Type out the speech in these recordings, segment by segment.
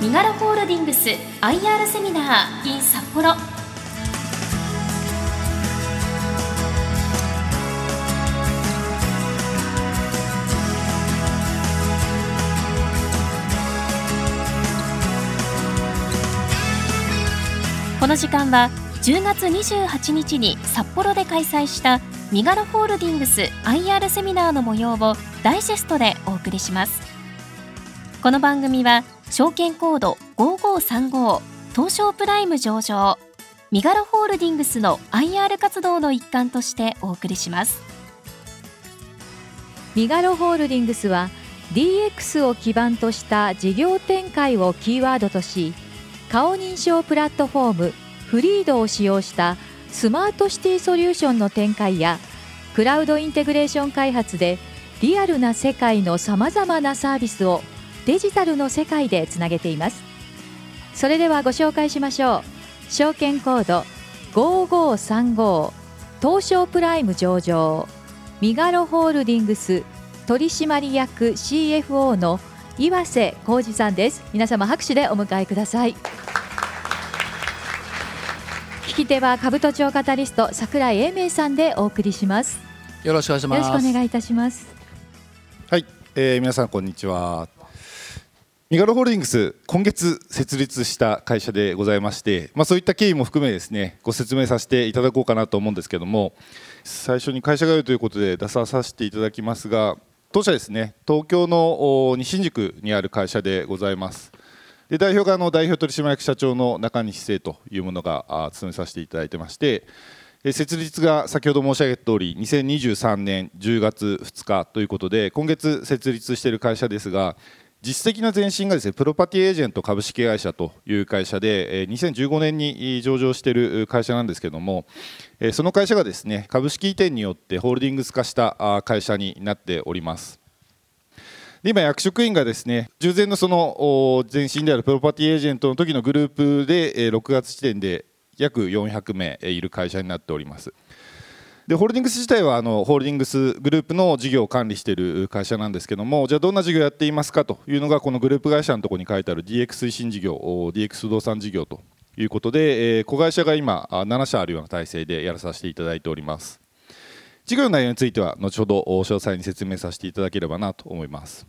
ミガロホールディングス IR セミナー in 札幌この時間は10月28日に札幌で開催したミガロホールディングス IR セミナーの模様をダイジェストでお送りします。この番組は証券コード5535東証プライム上場ミガロホールディングスの IR 活動の一環としてお送りします。ミガロホールディングスは DX を基盤とした事業展開をキーワードとし顔認証プラットフォームフリードを使用したスマートシティソリューションの展開やクラウドインテグレーション開発でリアルな世界のさまざまなサービスをデジタルの世界でつなげています。それではご紹介しましょう。証券コード5535東証プライム上場ミガロホールディングス取締役 CFO の岩瀬浩二さんです。皆様拍手でお迎えください。聞き手は兜町カタリスト桜井英明さんでお送りします。よろしくお願いします。よろしくお願いいたします。はい、えー、皆さんこんにちはミガロホールディングス今月設立した会社でございまして、まあ、そういった経緯も含めですねご説明させていただこうかなと思うんですけども最初に会社概要ということで出させていただきますが当社ですね東京の西新宿にある会社でございます。で代表があの代表取締役社長の中西生というものが務めさせていただいてまして設立が先ほど申し上げた通り2023年10月2日ということで今月設立している会社ですが実質的な前身がですねプロパティエージェント株式会社という会社で2015年に上場している会社なんですけどもその会社がですね株式移転によってホールディングス化した会社になっております。今役職員がですね従前のその前身であるプロパティエージェントの時のグループで6月時点で約400名いる会社になっております。でホールディングス自体はあのホールディングスグループの事業を管理している会社なんですけどもじゃあどんな事業をやっていますかというのがこのグループ会社のところに書いてある DX 推進事業 DX 不動産事業ということで、えー、子会社が今7社あるような体制でやらさせていただいております。事業の内容については後ほど詳細に説明させていただければなと思います。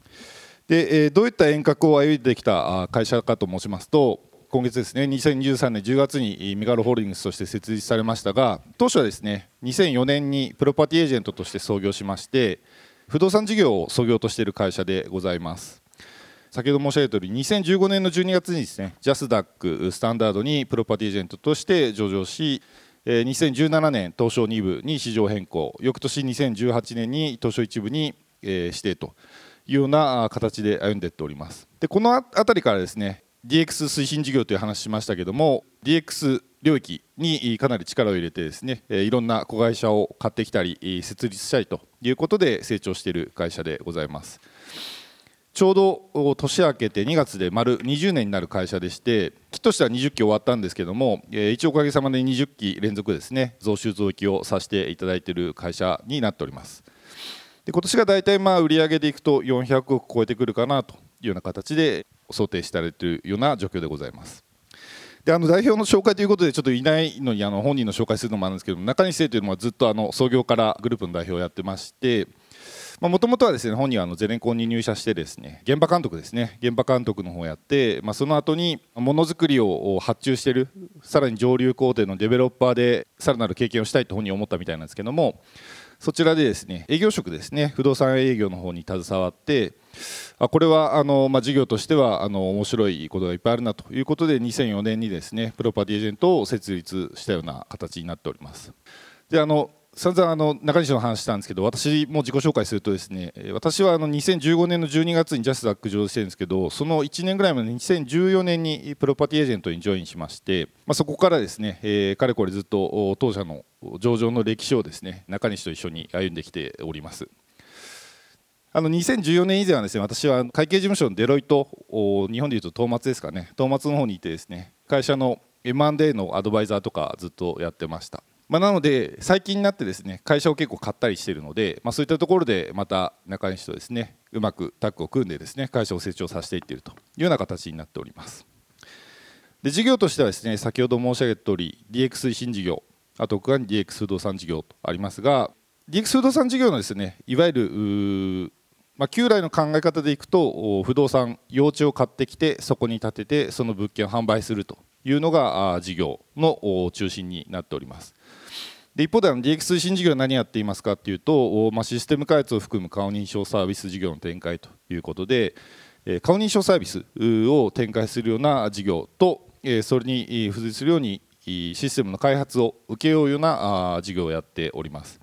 で、え、どういった遠隔を歩いてきた会社かと申しますと今月ですね2023年10月にミガロホールディングスとして設立されましたが当初はですね2004年にプロパティエージェントとして創業しまして不動産事業を創業としている会社でございます。先ほど申し上げた通り2015年の12月にですねジャスダックスタンダードにプロパティエージェントとして上場し2017年東証2部に市場変更翌年2018年に東証1部に指定というような形で歩んでいっております。でこの辺りからですね DX 推進事業という話しましたけども DX 領域にかなり力を入れてですねいろんな子会社を買ってきたり設立したりということで成長している会社でございます。ちょうど年明けて2月で丸20年になる会社でして期としては20期終わったんですけども一応おかげさまで20期連続ですね増収増益をさせていただいている会社になっております。で今年が大体まあ売上でいくと400億超えてくるかなというような形で想定されているような状況でございます。であの代表の紹介ということでちょっといないのにあの本人の紹介するのもあるんですけど中西生というのはずっとあの創業からグループの代表をやってましてもともとはですね本人はあのゼネコンに入社してですね現場監督ですね現場監督の方をやって、まあ、その後にものづくりを発注しているさらに上流工程のデベロッパーでさらなる経験をしたいと本人は思ったみたいなんですけどもそちらでですね営業職ですね不動産営業の方に携わってあこれはあの、まあ、事業としてはあの面白いことがいっぱいあるなということで2004年にですねプロパティエージェントを設立したような形になっております。であの散々あの中西の話したんですけど私も自己紹介するとですね私はあの2015年の12月にジャスダック上場してるんですけどその1年ぐらい前の2014年にプロパティエージェントにジョインしまして、まあ、そこからですね、えー、かれこれずっと当社の上場の歴史をですね中西と一緒に歩んできております。あの2014年以前はですね私は会計事務所のデロイト日本でいうと東松ですかね東松の方にいてですね会社の M&A のアドバイザーとかずっとやってました。まあ、なので最近になってですね会社を結構買ったりしているので、まあ、そういったところでまた中西とですねうまくタッグを組んでですね会社を成長させていっているというような形になっております。で事業としてはですね先ほど申し上げた通り DX 推進事業あと他に DX 不動産事業とありますが DX 不動産事業のですねいわゆるまあ、旧来の考え方でいくと不動産用地を買ってきてそこに建ててその物件を販売するというのが事業の中心になっております。で一方であの DX 推進事業は何やっていますかというと、まあ、システム開発を含む顔認証サービス事業の展開ということでえ顔認証サービスを展開するような事業とえそれに付随するようにシステムの開発を請け負うような事業をやっております。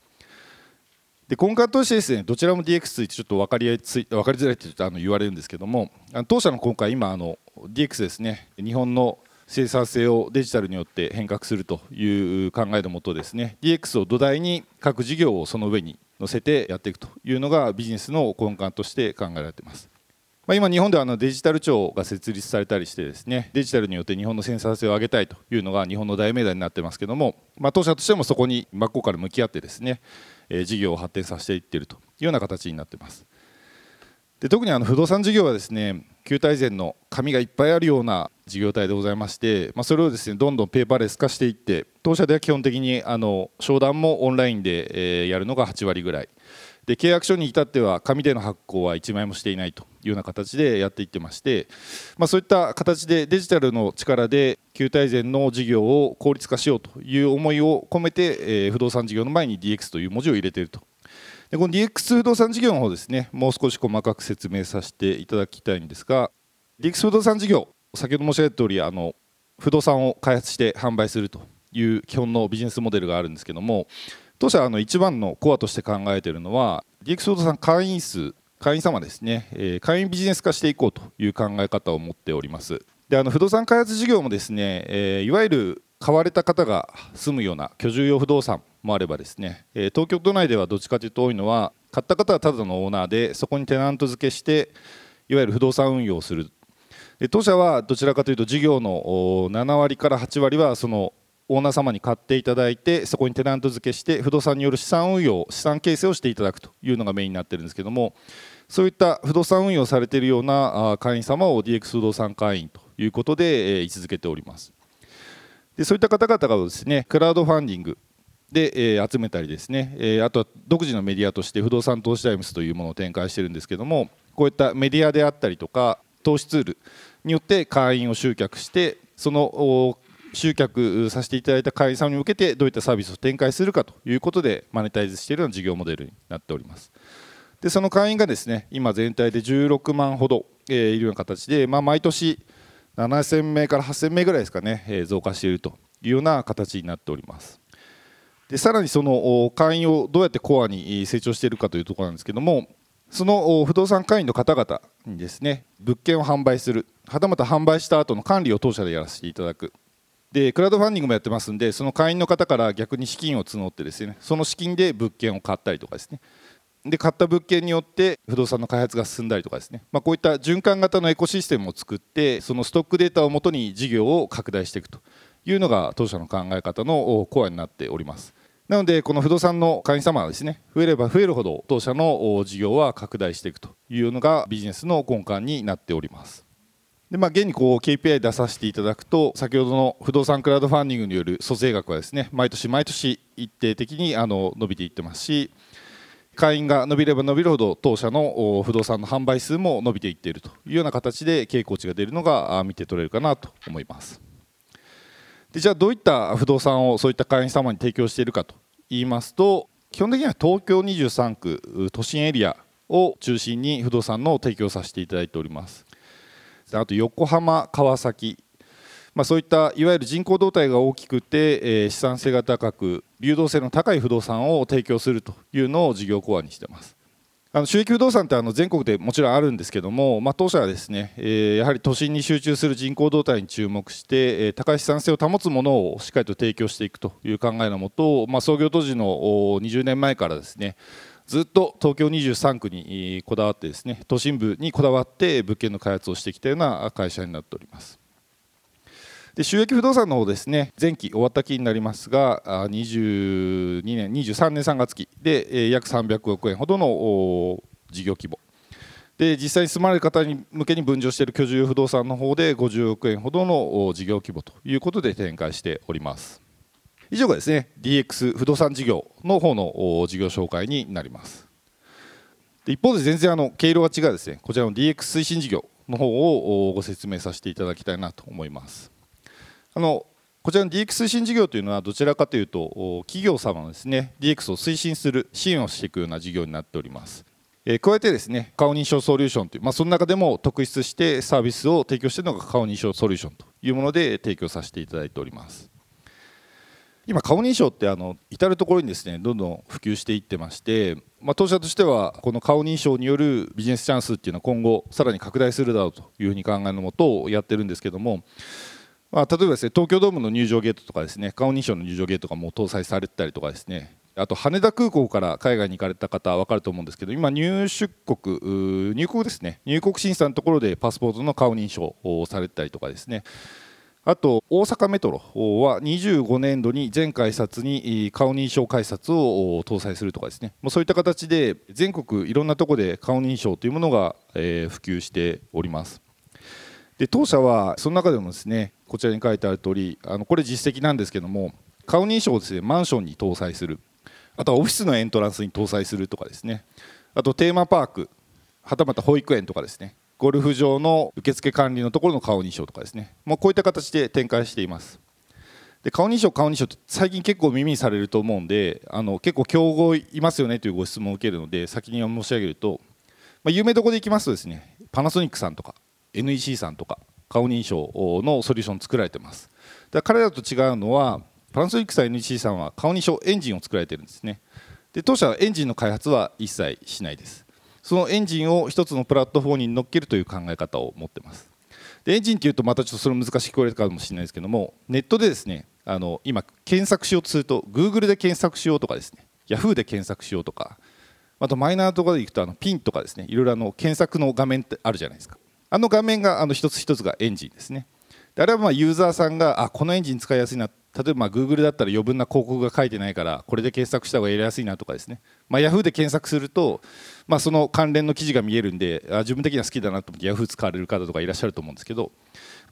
で根幹としてですねどちらも DX ってちょっと分かりやすい分かりづらいってあの言われるんですけども当社の今回今あの DX ですね日本の生産性をデジタルによって変革するという考えのもとですね DX を土台に各事業をその上に乗せてやっていくというのがビジネスの根幹として考えられています。ま、今、日本ではあのデジタル庁が設立されたりしてですねデジタルによって日本の生産性を上げたいというのが日本の大命題になってますけども、ま、当社としてもそこに真っ向から向き合ってですねえ事業を発展させていっているというような形になってますで特にあの不動産事業はですね旧体前の紙がいっぱいあるような事業体でございまして、まあ、それをですねどんどんペーパーレス化していって当社では基本的にあの商談もオンラインでえやるのが8割ぐらい。で契約書に至っては紙での発行は1枚もしていないというような形でやっていってまして、まあ、そういった形でデジタルの力で旧体前の事業を効率化しようという思いを込めて、えー、不動産事業の前に DX という文字を入れていると。でこの DX 不動産事業の方ですねもう少し細かく説明させていただきたいんですが DX 不動産事業先ほど申し上げた通りあの不動産を開発して販売するという基本のビジネスモデルがあるんですけども当社あの一番のコアとして考えているのは DX 不動産会員数会員様ですね、え会員ビジネス化していこうという考え方を持っております。であの不動産開発事業もですね、えいわゆる買われた方が住むような居住用不動産もあればですね、え東京都内ではどっちかというと多いのは買った方はただのオーナーでそこにテナント付けしていわゆる不動産運用をする当社はどちらかというと事業の7割から8割はそのオーナー様に買っていただいてそこにテナント付けして不動産による資産運用資産形成をしていただくというのがメインになってるんですけどもそういった不動産運用されているような会員様を DX 不動産会員ということで位置づけております。でそういった方々がですねクラウドファンディングで、え集めたりですね、えあとは独自のメディアとして不動産投資タイムスというものを展開してるんですけどもこういったメディアであったりとか投資ツールによって会員を集客してその集客させていただいた会員様に向けてどういったサービスを展開するかということでマネタイズしているような事業モデルになっております。でその会員がですね今全体で16万ほど、えー、いるような形で、まあ、毎年7000名から8000名ぐらいですかね、えー、増加しているというような形になっております。でさらにその会員をどうやってコアに成長しているかというところなんですけどもその不動産会員の方々にですね物件を販売するはたまた販売した後の管理を当社でやらせていただく。でクラウドファンディングもやってますんでその会員の方から逆に資金を募ってですねその資金で物件を買ったりとかですね。で買った物件によって不動産の開発が進んだりとかですね、まあ、こういった循環型のエコシステムを作ってそのストックデータをもとに事業を拡大していくというのが当社の考え方のコアになっております。なのでこの不動産の会員様がですね増えれば増えるほど当社の事業は拡大していくというのがビジネスの根幹になっております。でまあ、現にこう KPI 出させていただくと先ほどの不動産クラウドファンディングによる租税額はですね毎年毎年一定的にあの伸びていってますし会員が伸びれば伸びるほど当社の不動産の販売数も伸びていっているというような形で傾向値が出るのが見て取れるかなと思います。でじゃあどういった不動産をそういった会員様に提供しているかと言いますと基本的には東京23区都心エリアを中心に不動産の提供させていただいておりますあと横浜川崎まあ、そういったいわゆる人口動態が大きくて、えー、資産性が高く流動性の高い不動産を提供するというのを事業コアにしてます。あの収益不動産ってあの全国でもちろんあるんですけども、まあ、当社はですね、えー、やはり都心に集中する人口動態に注目して、えー、高い資産性を保つものをしっかりと提供していくという考えのもと、まあ、創業当時の20年前からですねずっと東京23区にこだわってですね都心部にこだわって物件の開発をしてきたような会社になっております。で収益不動産の方ですね前期終わった期になりますが22年23年3月期。で約300億円ほどの事業規模。で実際に住まれる方に向けに分譲している居住不動産の方で50億円ほどの事業規模ということで展開しております。以上がですね DX 不動産事業の方の事業紹介になります。一方で全然あの毛色が違うですね。こちらの DX 推進事業の方をご説明させていただきたいなと思います。あのこちらの DX 推進事業というのはどちらかというと企業様のですね DX を推進する支援をしていくような事業になっております。え加えてですね顔認証ソリューションという、まあ、その中でも特筆してサービスを提供しているのが顔認証ソリューションというもので提供させていただいております。今顔認証ってあの至る所にですねどんどん普及していってまして、まあ、当社としてはこの顔認証によるビジネスチャンスっていうのは今後さらに拡大するだろうというふうに考えのもとをやってるんですけども、まあ、例えばですね東京ドームの入場ゲートとかですね顔認証の入場ゲートがもう搭載されてたりとかですねあと羽田空港から海外に行かれた方は分かると思うんですけど今入出国入国ですね。入国審査のところでパスポートの顔認証をされたりとかですね。あと大阪メトロは25年度に全改札に顔認証改札を搭載するとかですね。そういった形で全国いろんなところで顔認証というものが普及しております。で当社はその中でもですねこちらに書いてある通りありこれ実績なんですけども顔認証をですねマンションに搭載する。あとはオフィスのエントランスに搭載するとかですね。あとテーマパークはたまた保育園とかですね。ゴルフ場の受付管理のところの顔認証とかですね、もうこういった形で展開しています。で顔認証顔認証って最近結構耳にされると思うんであの結構競合いますよねというご質問を受けるので先に申し上げると、まあ、有名どころでいきますとですねパナソニックさんとか NEC さんとか。顔認証のソリューション作られてます。だら彼らと違うのはパナソニックさん NEC さんは顔認証エンジンを作られてるんですね。で当社はエンジンの開発は一切しないです。そのエンジンを一つのプラットフォームに乗っけるという考え方を持ってます。でエンジンっていうとまたちょっとそれ難しく聞こえるかもしれないですけどもネットでですねあの今検索しようとすると Google で検索しようとかですね Yahoo で検索しようとかあとマイナーとかでいくとあのピンとかですねいろいろあの検索の画面ってあるじゃないですか。あの画面があの一つ一つがエンジンですね。であれはまあユーザーさんがあこのエンジン使いやすいな。例えば Google だったら余分な広告が書いてないからこれで検索した方がやりやすいなとかですね、まあ、Yahoo で検索すると、まあ、その関連の記事が見えるんであ自分的には好きだなと思って Yahoo 使われる方とかいらっしゃると思うんですけど、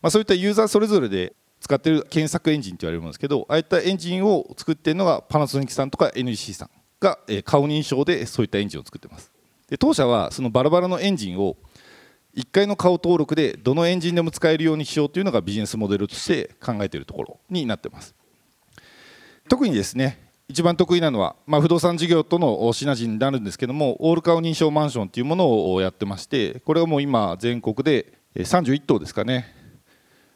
まあ、そういったユーザーそれぞれで使ってる検索エンジンと言われるものですけどああいったエンジンを作っているのがパナソニックさんとか NEC さんが顔認証でそういったエンジンを作ってます。で当社はそのバラバラのエンジンを1回の顔登録でどのエンジンでも使えるようにしようというのがビジネスモデルとして考えているところになってます。特にですね一番得意なのは、まあ、不動産事業とのシナジーになるんですけどもオール顔認証マンションというものをやってましてこれはもう今全国で31棟ですかね。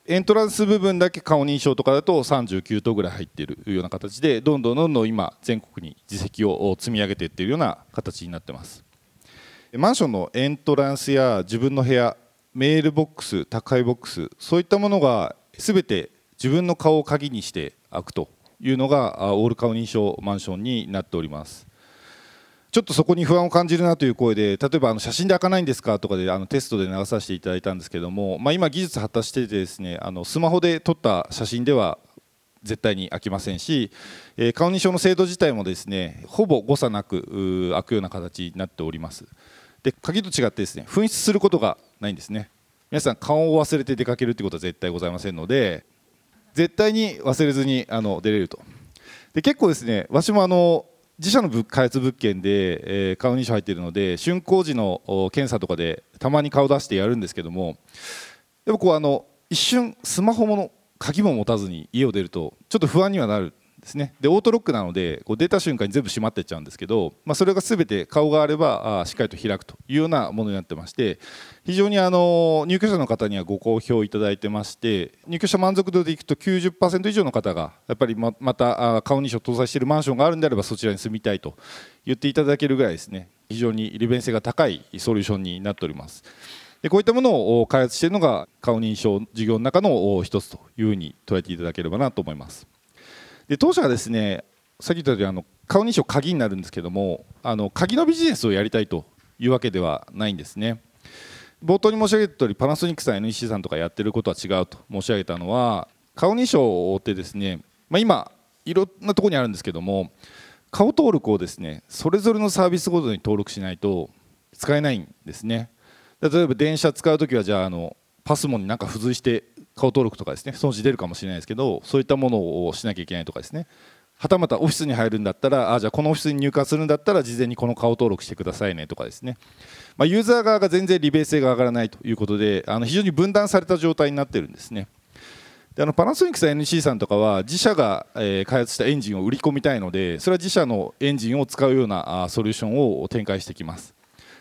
エントランス部分だけ顔認証とかだと39棟ぐらい入っているような形でどんどんどんどん今全国に実績を積み上げていっているような形になってます。マンションのエントランスや自分の部屋メールボックス宅配ボックスそういったものが全て自分の顔を鍵にして開くというのがオール顔認証マンションになっております。ちょっとそこに不安を感じるなという声で例えばあの写真で開かないんですかとかであのテストで流させていただいたんですけども、まあ、今技術発達しててですねあのスマホで撮った写真では絶対に開きませんし、えー、顔認証の精度自体もですねほぼ誤差なく開くような形になっております。で鍵と違ってですね紛失することがないんですね。皆さん顔を忘れて出かけるということは絶対ございませんので絶対に忘れずにあの出れると。で結構ですね私もあの自社の開発物件で、えー、顔認証入っているので竣工時の検査とかでたまに顔出してやるんですけどもでもこうあの一瞬スマホもの鍵も持たずに家を出るとちょっと不安にはなる。ですねでオートロックなのでこう出た瞬間に全部閉まっていっちゃうんですけど、まあ、それが全て顔があればあしっかりと開くというようなものになってまして非常にあの入居者の方にはご好評いただいてまして入居者満足度でいくと90%以上の方がやっぱりままた顔認証搭載しているマンションがあるんであればそちらに住みたいと言っていただけるぐらいですね非常に利便性が高いソリューションになっております。でこういったものを開発しているのが顔認証事業の中の一つというふうに捉えていただければなと思います。で当社はですねさっき言ったようにあの顔認証鍵になるんですけどもあの鍵のビジネスをやりたいというわけではないんですね。冒頭に申し上げた通りパナソニックさん NEC さんとかやってることは違うと申し上げたのは顔認証ってですね、まあ、今いろんなところにあるんですけども顔登録をですねそれぞれのサービスごとに登録しないと使えないんですね。例えば電車使う時はじゃああのパスモになんか付随して顔登録とかですねそのうち出るかもしれないですけどそういったものをしなきゃいけないとかですね。はたまたオフィスに入るんだったらあじゃあこのオフィスに入荷するんだったら事前にこの顔登録してくださいねとかですね、まあ、ユーザー側が全然利便性が上がらないということであの非常に分断された状態になってるんですね。であのパナソニックさん NC さんとかは自社が、え、開発したエンジンを売り込みたいのでそれは自社のエンジンを使うようなあソリューションを展開してきます。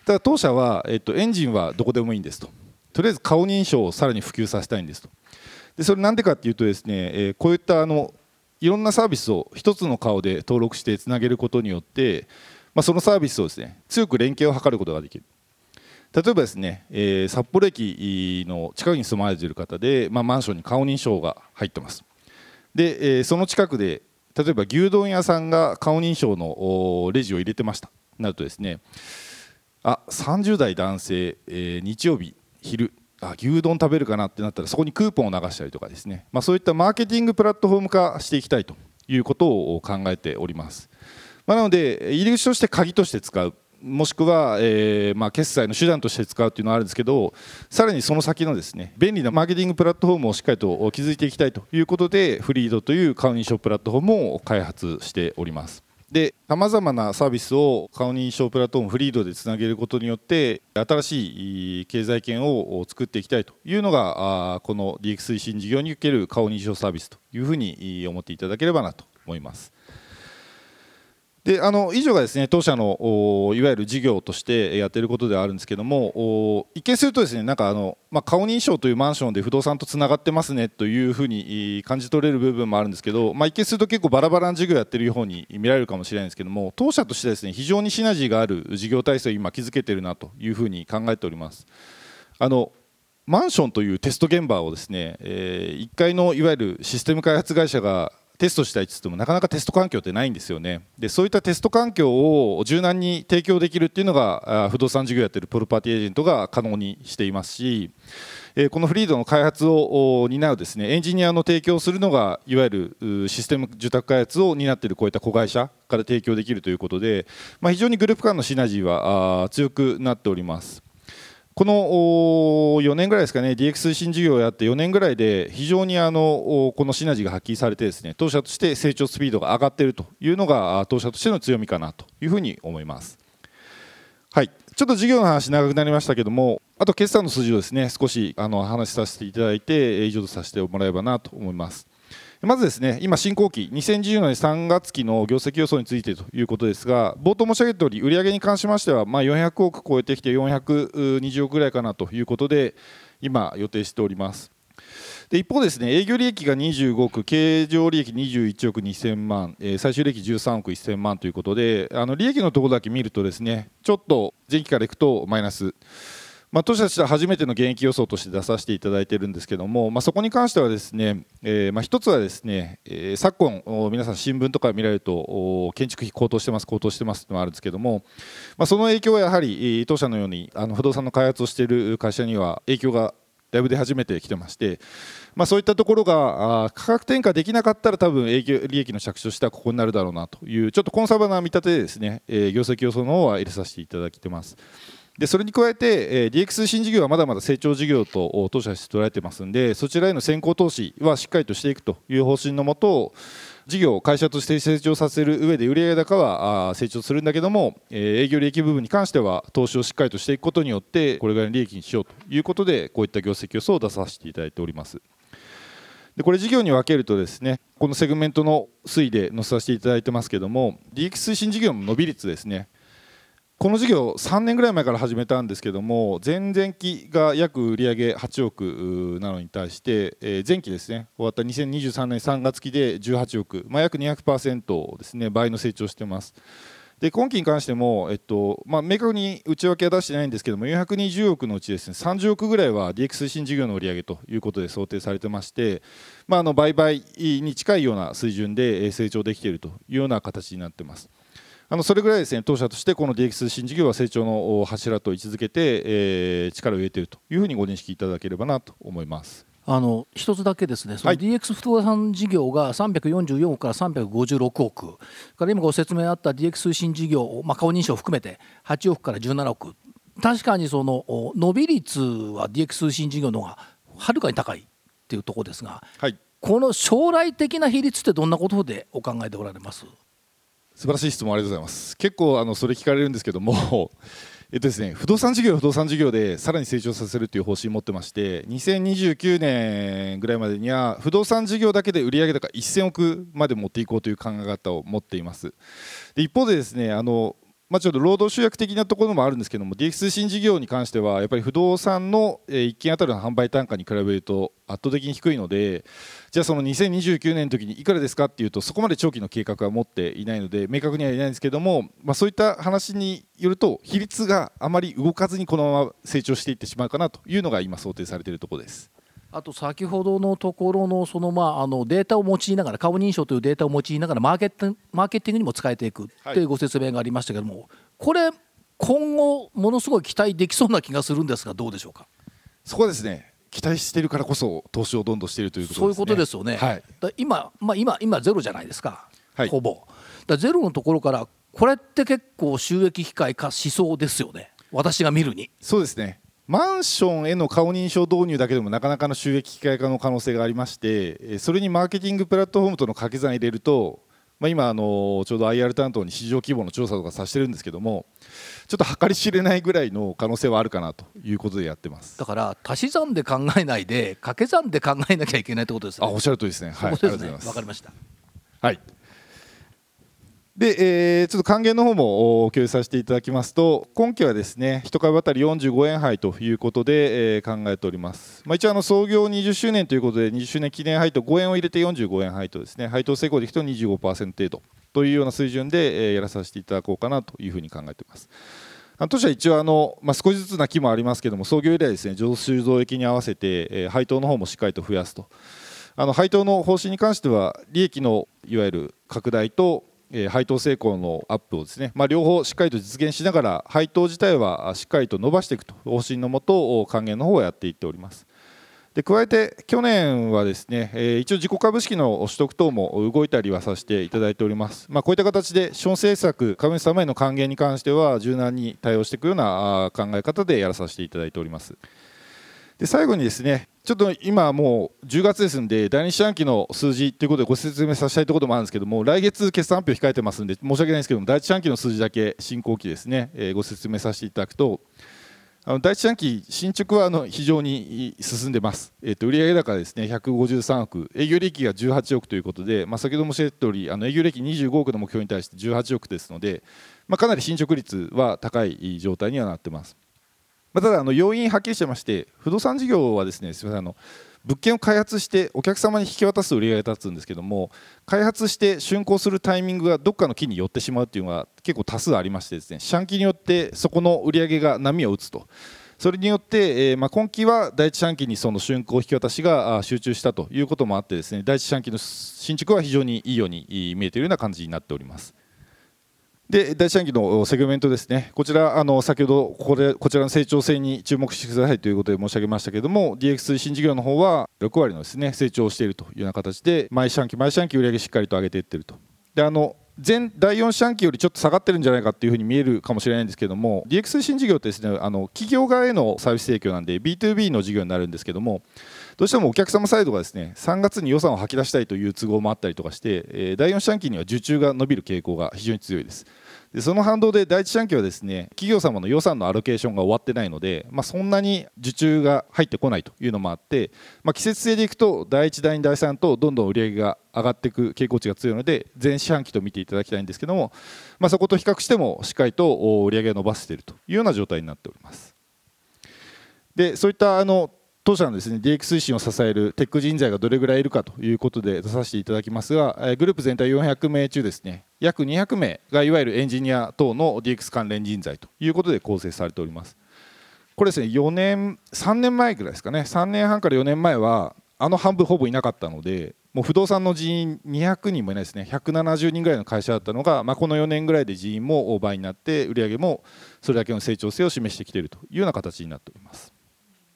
ただ当社は、えっと、エンジンはどこでもいいんですと。とりあえず顔認証をさらに普及させたいんですと。でそれなんでかっていうとですね、え、こういったあのいろんなサービスを一つの顔で登録してつなげることによって、まあ、そのサービスをですね強く連携を図ることができる。例えばですね、えー、札幌駅の近くに住まれている方で、まあ、マンションに顔認証が入ってます。で、えー、その近くで例えば牛丼屋さんが顔認証のレジを入れてました。なるとですねあ30代男性、えー、日曜日昼あ牛丼食べるかなってなったらそこにクーポンを流したりとかですね、まあ、そういったマーケティングプラットフォーム化していきたいということを考えております、まあ、なので入り口として鍵として使う。もしくは、えーまあ、決済の手段として使うっていうのはあるんですけどさらにその先のですね便利なマーケティングプラットフォームをしっかりと築いていきたいということでフリードという顔認証プラットフォームを開発しております。でさまざまなサービスを顔認証プラットフォームフリードでつなげることによって新しい経済圏を作っていきたいというのがこの DX 推進事業における顔認証サービスというふうに思っていただければなと思います。であの以上がですね当社のいわゆる事業としてやっていることではあるんですけども一見するとですねなんかあの、まあ、顔認証というマンションで不動産とつながってますねというふうに感じ取れる部分もあるんですけど、まあ、一見すると結構バラバラな事業やってるように見られるかもしれないんですけども当社としてですね非常にシナジーがある事業体制を今築けてるなというふうに考えております。あのマンションというテスト現場をですね、えー、1階のいわゆるシステム開発会社がテストしたいと言ってもなかなかテスト環境ってないんですよねでそういったテスト環境を柔軟に提供できるっていうのが不動産事業やってるプロパティエージェントが可能にしていますしこのフリードの開発を担うですねエンジニアの提供するのがいわゆるシステム受託開発を担っているこういった子会社から提供できるということで、ま、非常にグループ間のシナジーは強くなっております。この4年ぐらいですかね DX 推進事業をやって4年ぐらいで非常にあのこのシナジーが発揮されてですね当社として成長スピードが上がっているというのが当社としての強みかなというふうに思います。はいちょっと事業の話長くなりましたけどもあと決算の数字をですね少しあの話させていただいて以上とさせてもらえばなと思います。まずですね今、進行期2014年3月期の業績予想についてということですが冒頭申し上げた通り売上に関しましてはまあ400億超えてきて420億ぐらいかなということで今、予定しております。で一方ですね営業利益が25億経常利益21億2000万、えー、最終利益13億1000万ということであの利益のところだけ見るとですねちょっと前期からいくとマイナスまあ、当社としては初めての現役予想として出させていただいているんですけども、まあ、そこに関してはですね、えー、まあ一つはですね、えー、昨今皆さん新聞とか見られると建築費高騰してます高騰してますというのがあるんですけども、まあ、その影響はやはり当社のようにあの不動産の開発をしている会社には影響がだいぶ出始めてきてまして、まあ、そういったところが価格転嫁できなかったら多分営業利益の着手としてはここになるだろうなというちょっとコンサバな見立てでですね、えー、業績予想の方は入れさせていただいてます。でそれに加えて、えー、DX 新事業はまだまだ成長事業と当社として捉えてますんでそちらへの先行投資はしっかりとしていくという方針のもと事業を会社として成長させる上で売上高は成長するんだけども、えー、営業利益部分に関しては投資をしっかりとしていくことによってこれぐらいの利益にしようということでこういった業績予想を出させていただいております。でこれ事業に分けるとですねこのセグメントの推移で載せさせていただいてますけども DX 推進事業の伸び率ですねこの事業3年ぐらい前から始めたんですけども前々期が約売上8億なのに対して、前期ですね終わった2023年3月期で18億、まあ、約200%ですね倍の成長してますで今期に関しても、えっとまあ、明確に内訳は出してないんですけども420億のうちですね30億ぐらいは DX 推進事業の売上ということで想定されてまして、まあ、あの売買に近いような水準で成長できているというような形になってます。あのそれぐらいですね当社としてこの DX 新事業は成長の柱と位置づけて、えー、力を入れているというふうにご認識いただければなと思います。あの一つだけですね、その DX 不動産事業が344億から356億、から今ご説明あった DX 推進事業、まあ、顔認証を含めて8億から17億。確かにその伸び率は DX 推進事業の方がはるかに高いっていうところですが、はい、この将来的な比率ってどんなことでお考えでおられます？素晴らしい質問ありがとうございます。結構あのそれ聞かれるんですけども えっとですね、不動産事業不動産事業でさらに成長させるという方針を持ってまして2029年ぐらいまでには不動産事業だけで売上高1000億まで持っていこうという考え方を持っています。で一方でですねあのまあ、ちょっと労働集約的なところもあるんですけども DX 通信事業に関してはやっぱり不動産の1件当たりの販売単価に比べると圧倒的に低いのでじゃあその2029年の時にいくらですかっていうとそこまで長期の計画は持っていないので明確にはいないんですけども、まあ、そういった話によると比率があまり動かずにこのまま成長していってしまうかなというのが今想定されているところです。あと先ほどのところのそのまああのデータを用いながら顔認証というデータを用いながらマーケットマーケティングにも使えていくというご説明がありましたけども、これ今後ものすごい期待できそうな気がするんですがどうでしょうか？そこはですね。期待しているからこそ投資をどんどんしているということです、ね、そういうことですよね、はい、だ今、まあ、今今ゼロじゃないですか、はい、ほぼ。だゼロのところからこれって結構収益機会化しそうですよね。私が見るに。そうですねマンションへの顔認証導入だけでもなかなかの収益機会化の可能性がありましてそれにマーケティングプラットフォームとの掛け算入れると、まあ、今あのちょうど IR 担当に市場規模の調査とかさせてるんですけどもちょっと計り知れないぐらいの可能性はあるかなということでやってます。だから足し算で考えないで掛け算で考えなきゃいけないってことですね。あおっしゃるとりですね。はい、わかりました。はいで、えー、ちょっと還元の方も共有させていただきますと今期はですね1株当たり45円配ということで、えー、考えております、まあ、一応あの創業20周年ということで20周年記念配当5円を入れて45円配当ですね配当成功でいくと25%程度というような水準で、えー、やらさせていただこうかなというふうに考えています。当社は一応あの、まあ、少しずつな木もありますけども創業以来ですね常習増益に合わせて、えー、配当の方もしっかりと増やすと。あの配当の方針に関しては利益のいわゆる拡大と配当成功のアップをですね、まあ、両方しっかりと実現しながら配当自体はしっかりと伸ばしていくと方針のもと還元の方をやっていっております。で加えて去年はですね、え一応自己株式の取得等も動いたりはさせていただいております、まあ、こういった形で資本政策株主様への還元に関しては柔軟に対応していくような考え方でやらさせていただいております。で最後にですねちょっと今もう10月ですんで第2四半期の数字ということでご説明させたいところもあるんですけども来月決算発表控えてますんで申し訳ないですけども第1四半期の数字だけ進行期ですね、えー、ご説明させていただくとあの第1四半期進捗はあの非常に進んでます、えー、と売上高ですね153億。営業利益が18億ということで、まあ、先ほど申し上げた通りあの営業利益25億の目標に対して18億ですので、まあ、かなり進捗率は高い状態にはなってます。まあ、ただあの要因はっきりしてまして不動産事業はですねすみませんあの物件を開発してお客様に引き渡す売り上げが立つんですけども開発して竣工するタイミングがどっかの木に寄ってしまうっていうのが結構多数ありましてですね四半期によってそこの売り上げが波を打つとそれによって、えー、まあ、今期は第一四半期にその竣工引き渡しが集中したということもあってですね第一四半期の進捗は非常にいいように見えているような感じになっております。で第一半期のセグメントですね、こちら、あの先ほどこれこちらの成長性に注目してくださいということで申し上げましたけれども、DX 推進事業の方は6割のですね成長をしているというような形で、毎四半期、毎四半期売上しっかりと上げていってると。であの前第4四半期よりちょっと下がってるんじゃないかっていうふうに見えるかもしれないんですけども DX 推進事業ってですねあの企業側へのサービス提供なんで B2B の事業になるんですけどもどうしてもお客様サイドがですね3月に予算を吐き出したいという都合もあったりとかして、え第4四半期には受注が伸びる傾向が非常に強いです。でその反動で第一四半期はですね企業様の予算のアロケーションが終わってないので、まあ、そんなに受注が入ってこないというのもあって、まあ、季節性でいくと第1第2第3とどんどん売り上げが上がっていく傾向値が強いので前四半期と見ていただきたいんですけども、まあ、そこと比較してもしっかりと売り上げを伸ばしているというような状態になっております。でそういったあの当社のですね DX 推進を支えるテック人材がどれぐらいいるかということで出させていただきますが、グループ全体400名中ですね約200名がいわゆるエンジニア等の DX 関連人材ということで構成されております。これですね4年3年前ぐらいですかね3年半から4年前はあの半分ほぼいなかったのでもう不動産の人員200人もいないですね170人ぐらいの会社だったのが、まあ、この4年ぐらいで人員も倍になって売上もそれだけの成長性を示してきているというような形になっております。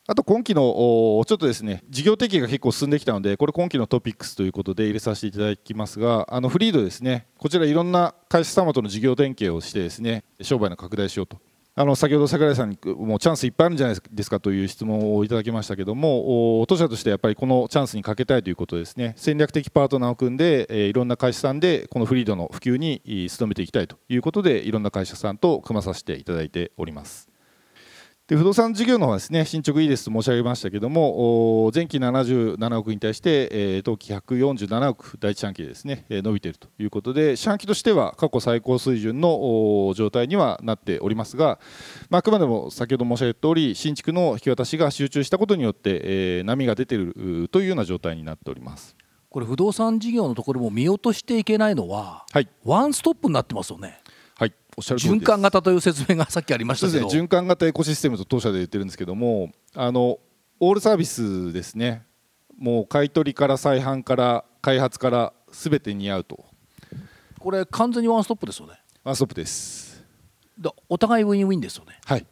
あと今期のちょっとですね事業提携が結構進んできたのでこれ今期のトピックスということで入れさせていただきますがあのフリードですねこちらいろんな会社様との事業連携をしてですね商売の拡大しようとあの先ほど櫻井さんにもチャンスいっぱいあるんじゃないですかという質問をいただきましたけども当社としてやっぱりこのチャンスにかけたいということですね戦略的パートナーを組んで、いろんな会社さんでこのフリードの普及に努めていきたいということでいろんな会社さんと組まさせていただいております。で不動産事業の方はですね進捗いいですと申し上げましたけども前期77億に対して、えー、当期147億第一四半期でですね、え伸びているということで四半期としては過去最高水準の状態にはなっておりますが、まあ、あくまでも先ほど申し上げた通り新築の引き渡しが集中したことによって、えー、波が出ているというような状態になっております。これ不動産事業のところも見落としていけないのは、はい、ワンストップになってますよね。おっしゃる循環型という説明がさっきありましたけど、ね、循環型エコシステムと当社で言ってるんですけどもあのオールサービスですね。もう買い取りから再販から開発からすべて似合うと。これ完全にワンストップですよね。ワンストップです。お互いウィンウィンですよね。はい。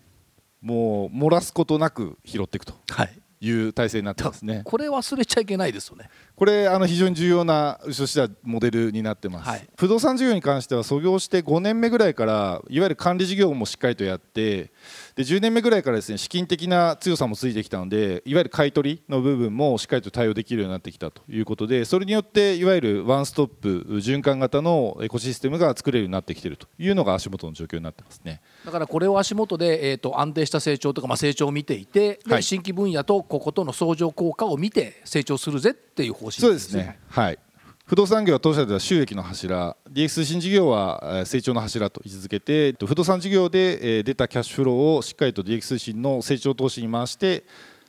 もう漏らすことなく拾っていくとはい。いう体制になってますね。これ忘れちゃいけないですよね。これあの非常に重要なうちとしてはモデルになってます、はい、不動産事業に関しては創業して5年目ぐらいからいわゆる管理事業もしっかりとやってで10年目ぐらいからですね資金的な強さもついてきたのでいわゆる買い取りの部分もしっかりと対応できるようになってきたということでそれによっていわゆるワンストップ循環型のエコシステムが作れるようになってきているというのが足元の状況になってますね。だからこれを足元で、えー、と安定した成長とか、まあ、成長を見ていて、はい、新規分野とこことの相乗効果を見て成長するぜっていう方針。そうですね。はい。不動産業は当社では収益の柱。DX 推進事業は成長の柱と位置づけて不動産事業で出たキャッシュフローをしっかりと DX 推進の成長投資に回して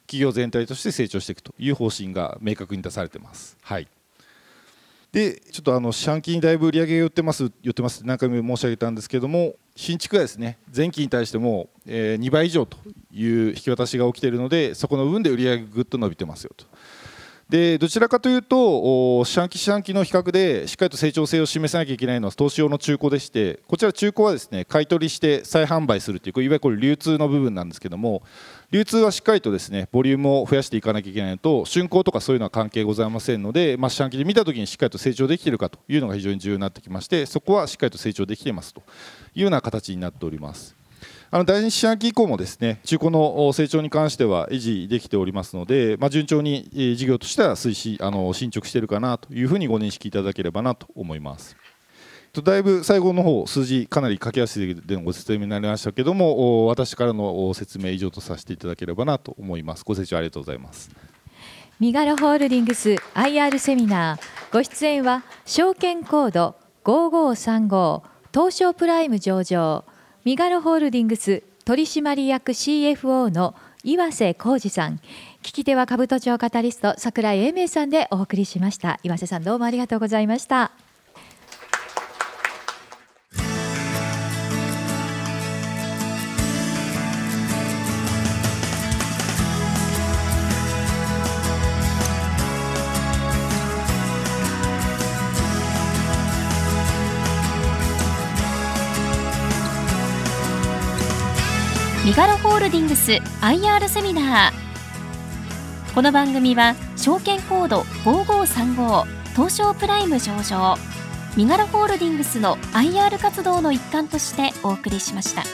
企業全体として成長していくという方針が明確に出されてます。はい。でちょっとあの四半期にだいぶ売り上げが寄ってます寄ってます何回も申し上げたんですけども新築がですね前期に対しても2倍以上という引き渡しが起きているのでそこの分で売り上げがぐっと伸びてますよと。でどちらかというと四半期四半期の比較でしっかりと成長性を示さなきゃいけないのは投資用の中古でしてこちら中古はですね買い取りして再販売するといういわゆるこれ流通の部分なんですけども流通はしっかりとですねボリュームを増やしていかなきゃいけないのと竣工とかそういうのは関係ございませんので、まあ、四半期で見たときにしっかりと成長できているかというのが非常に重要になってきましてそこはしっかりと成長できていますというような形になっております。あの第2四半期以降もですね中古の成長に関しては維持できておりますので、まあ、順調に事業としては推進あの進捗しているかなというふうにご認識いただければなと思います。だいぶ最後の方数字かなり駆け足でのご説明になりましたけども私からの説明以上とさせていただければなと思います。ご清聴ありがとうございます。ミガロホールディングス IR セミナー。ご出演は証券コード5535東証プライム上場。ミガロホールディングス取締役 CFO の岩瀬浩二さん。聞き手は兜町カタリスト櫻井英明さんでお送りしました。岩瀬さんどうもありがとうございました。ーディングス IR セミナーこの番組は証券コード5535東証プライム上場ミガロホールディングスの IR 活動の一環としてお送りしました。